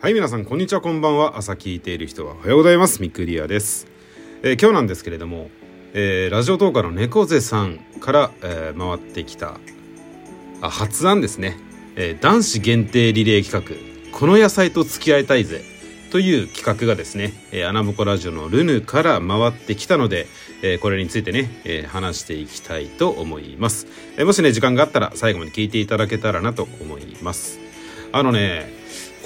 はい皆さんこんにちは。こんばんは。朝聞いている人はおはようございます。ミクリアです、えー今日なんですけれども、えーラジオトーカの猫背さんから、えー回ってきたあ発案ですね、え男子限定リレー企画この野菜と付き合いたいぜという企画がですね、えー、アナボコラジオのルヌから回ってきたので、えーこれについてね、えー話していきたいと思います、えもしね時間があったら最後まで聞いていただけたらなと思います。あのね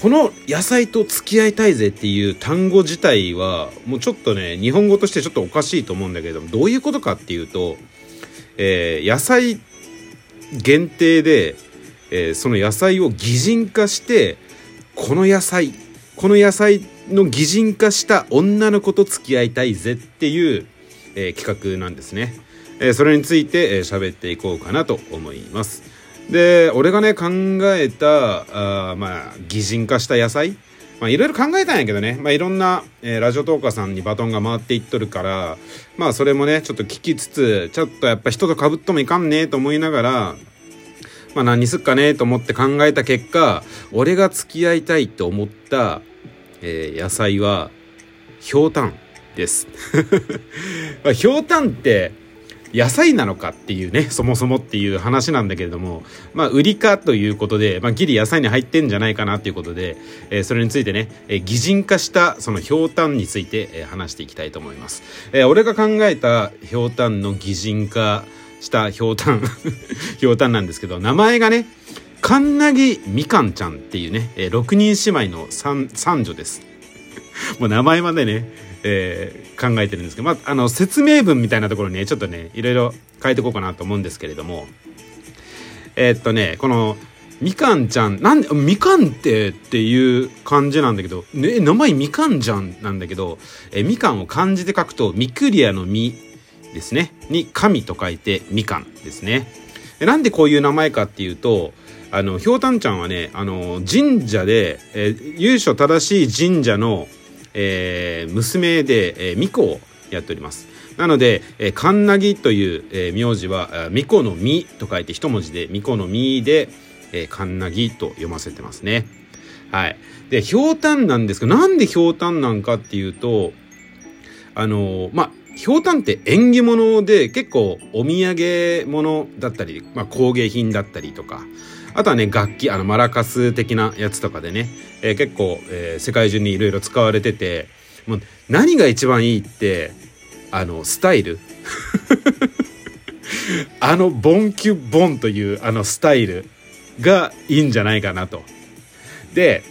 この野菜と付き合いたいぜっていう単語自体はもうちょっとね日本語としてちょっとおかしいと思うんだけどもどういうことかっていうと、えー野菜限定で、えーその野菜を擬人化してこの野菜この野菜の擬人化した女の子と付き合いたいぜっていう、えー企画なんですね、えそれについてえー喋、っていこうかなと思います。で俺がね考えたあまあ擬人化した野菜まあいろいろ考えたんやけどね、まあ、いろんな、えーラジオトーカーさんにバトンが回っていっとるからまあそれもねちょっと聞きつつちょっとやっぱ人と被ってもいかんねえと思いながらまあ何すっかねえと思って考えた結果俺が付き合いたいと思った、えー野菜はひょうたんです。まあひょうたんって野菜なのかっていうねそもそもっていう話なんだけれどもまあ売りかということで、まあ、ギリ野菜に入ってんじゃないかなということで、えーそれについてね、えー擬人化したそのひょうたんについて、えー話していきたいと思います、えー俺が考えたひょうたんの擬人化したひょうたん ひょうたんなんですけど名前がねカンナギみかんちゃんっていうね、えー6人姉妹の三三女です。もう名前までね、えー考えてるんですけど、まあ、あの説明文みたいなところにねちょっとねいろいろ変えていこうかなと思うんですけれども。えーっとねこのみかんちゃんなんみかんってっていう感じなんだけど、ね、名前みかんじゃんなんだけど、えーみかんを漢字で書くとミクリアのみですね。に神と書いてみかんですね。でなんでこういう名前かっていうとあのひょうたんちゃんはねあの神社で、えー由緒正しい神社の、えー娘で、えー、巫女をやっております。なので、えー、カンナギという、えー名字は巫女の実と書いて一文字で巫女の実で、えー、カンナギと読ませてますね。はい。でひょうたんなんですけどなんでひょうたんなんかっていうとあのーまあひょうたんって縁起物で結構お土産物だったり、まあ、工芸品だったりとかあとはね楽器あのマラカス的なやつとかでね、えー結構、えー世界中にいろいろ使われててもう何が一番いいってあのスタイル？あのボンキュボンというあのスタイルがいいんじゃないかなと。で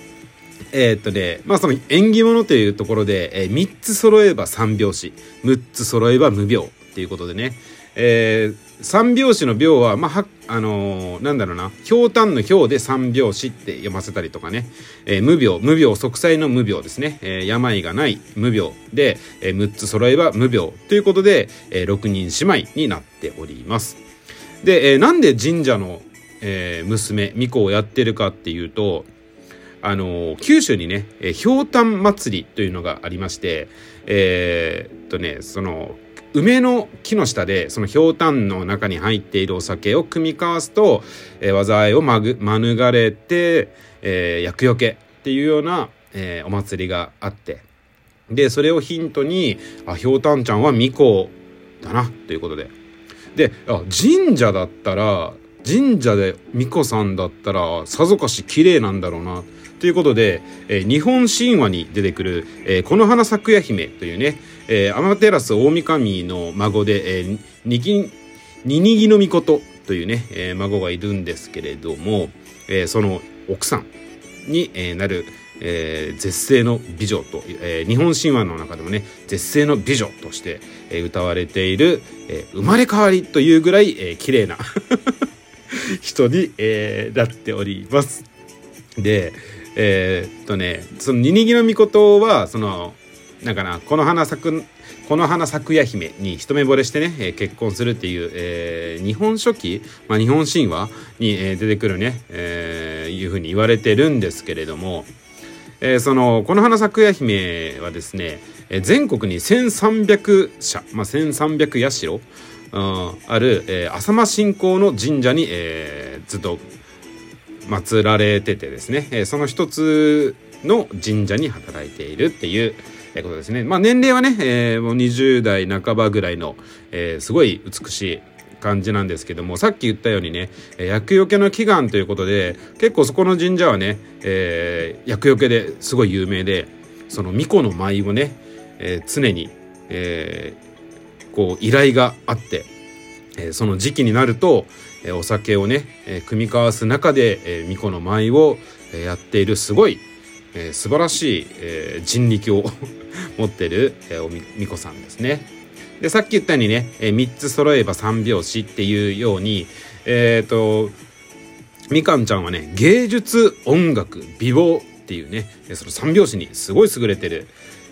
えーっとねまあその縁起物というところで、えー3つ揃えば三拍子6つ揃えば無病っていうことでね、えー三拍子の病はまあはあのーなんだろうな。ひょうたんのひで三拍子って読ませたりとかね、えー無病無病息災の無病ですね、えー病がない無病で、えー6つ揃えば無病ということで、えー6人姉妹になっております。で、えーなんで神社の、えー娘巫女をやってるかっていうとあの九州にね、えーひょうたん祭りというのがありましてえーっとねその梅の木の下でそのひょうたんの中に入っているお酒を組み交わすと、えー災いをまぐ免れて、えー厄除けっていうような、えーお祭りがあって。でそれをヒントにあひょうたんちゃんは巫女だなということで。であ神社だったら神社で巫女さんだったらさぞかし綺麗なんだろうな。ということで、えー日本神話に出てくる、えー、この花咲夜姫というね、えー、アマテラス大神の孫で、えー、にぎににぎのみことというね、えー孫がいるんですけれども、えーその奥さんに、えーなる、えー絶世の美女と、えー日本神話の中でもね絶世の美女として、えー歌われている、えー生まれ変わりというぐらい、えー綺麗な 人に、えーなっております。でえーっとねそのニニギの御事はそのなんかなこの花咲くこの花咲くや姫に一目惚れしてね、えー結婚するっていう、えー日本書紀、まあ、日本神話に、えー出てくるね、えーいうふうに言われてるんですけれども、えーそのこの花咲くや姫はですね、えー全国に1300社、まあ、1300社、うんある、えー浅間信仰の神社に、えーずっと祀られててですね、えその一つの神社に働いているっていうことですね。まあ年齢はね、えー、もう20代半ばぐらいの、えー、すごい美しい感じなんですけどもさっき言ったようにね厄除けの祈願ということで結構そこの神社はね、えー、厄除けですごい有名でその巫女の舞をね、えー、常に、えー、こう依頼があって、えー、その時期になると、え、お酒をね、組み交わす中で、え、巫女の舞を、やっているすごい、え、素晴らしい、え、人力を 持ってる、え、おみ巫女さんですね。でさっき言ったようにね、え、3つ揃えば3拍子っていうようにえっ、ー、とみかんちゃんはね芸術音楽美貌っていうねその3拍子にすごい優れてる、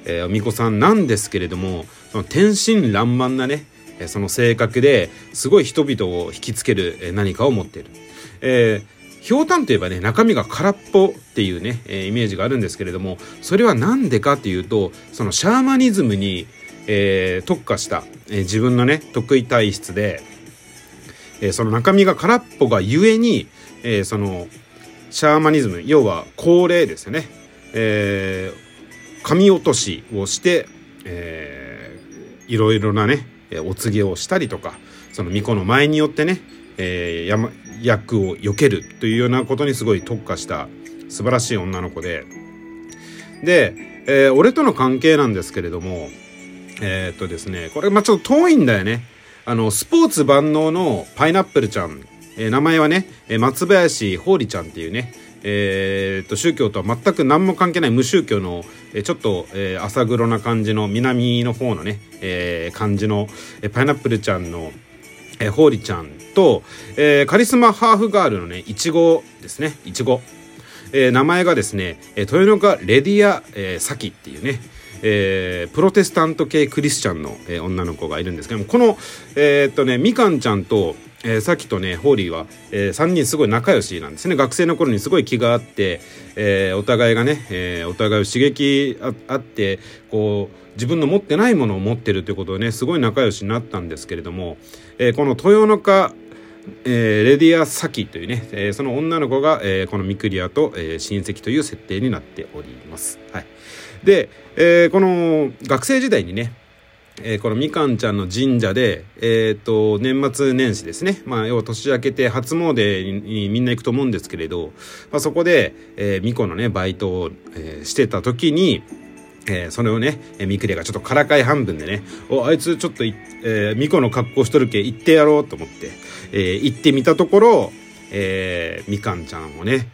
えー、おみこさんなんですけれどもその天真爛漫なねその性格ですごい人々を引きつける何かを持っている。えーひょうたんといえばね中身が空っぽっていうね、え、イメージがあるんですけれどもそれは何でかっていうとそのシャーマニズムにえー、特化した、え、自分のね得意体質で、え、その中身が空っぽがゆえに、えー、そのシャーマニズム要は高齢ですよね、えー、髪落としをして、えー、いろいろなねえお告げをしたりとかその巫女の前によってね、えー、役を避けるというようなことにすごい特化した素晴らしい女の子でで、えー、俺との関係なんですけれどもえー、っとですね、これ、まあ、ちょっと遠いんだよね。あの、スポーツ万能のパイナップルちゃん。えー、名前はね、松林ほうりちゃんっていうね、えー、っと、宗教とは全く何も関係ない無宗教の、え、ちょっと、えー、朝黒な感じの南の方のね、えー、感じの、え、パイナップルちゃんの、えー、ほうりちゃんと、え、カリスマハーフガールのね、いちごですね、いちご。え、名前がですね、えー、豊中レディア、えー、サキっていうね、えー、プロテスタント系クリスチャンの、えー、女の子がいるんですけどもこの、えー、っとねみかんちゃんとえー、さっきとねホーリーは、えー、3人すごい仲良しなんですね学生の頃にすごい気があって、えー、お互いがね、えー、お互いを刺激あってこう自分の持ってないものを持ってるということでねすごい仲良しになったんですけれども、えー、この豊中えー、レディア・サキというね、えー、その女の子が、えー、このミクリアと、えー、親戚という設定になっております。はい。で、えー、この学生時代にね、えー、このみかんちゃんの神社で、えっ、ー、と、年末年始ですね。まあ、要は年明けて初詣にみんな行くと思うんですけれど、まあ、そこで、えー、みこのね、バイトを、えー、してた時に、えー、それをね、えー、ミクレがちょっとからかい半分でね、お、あいつちょっとい、えー、ミコの格好しとるけ、行ってやろうと思って、えー、行ってみたところ、えー、みかんちゃんをね、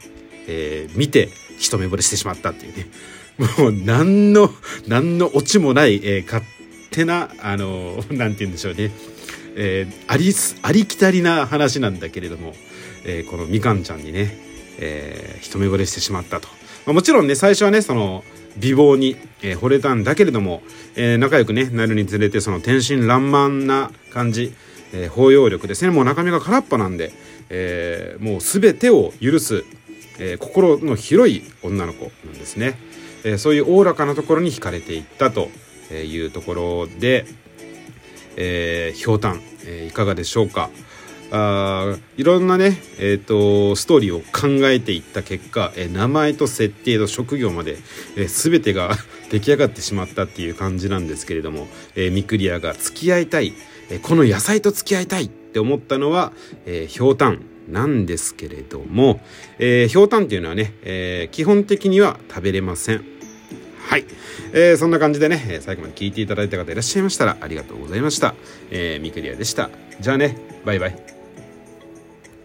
えー、見て、一目惚れしてしまったっていうね。もう何の、何のオチもない、えー、勝手な、あのー、なんて言うんでしょうね。えー、ありす、ありきたりな話なんだけれども、えー、このみかんちゃんにね、えー、一目惚れしてしまったと。まあ、もちろんね、最初はね、その、美貌に、えー、惚れたんだけれども、えー、仲良くね、なるにつれて、その天真爛漫な感じ、えー、包容力ですね。もう中身が空っぽなんで、えー、もう全てを許す、えー、心の広い女の子なんですね。えそういうおおらかなところに惹かれていったというところで、えー、ひょうたん、えー、いかがでしょうかあいろんなね、えーと、ストーリーを考えていった結果、えー、名前と設定と職業まで、えー、全てが 出来上がってしまったっていう感じなんですけれども、えー、ミクリアが付き合いたい、えー、この野菜と付き合いたいって思ったのは、えー、ひょうたんなんですけれども、えー、ひょうたんっていうのはね、えー、基本的には食べれません。はい。えー、そんな感じでね、最後まで聞いていただいた方いらっしゃいましたらありがとうございました。えー、ミクリアでした。じゃあね、バイバイ。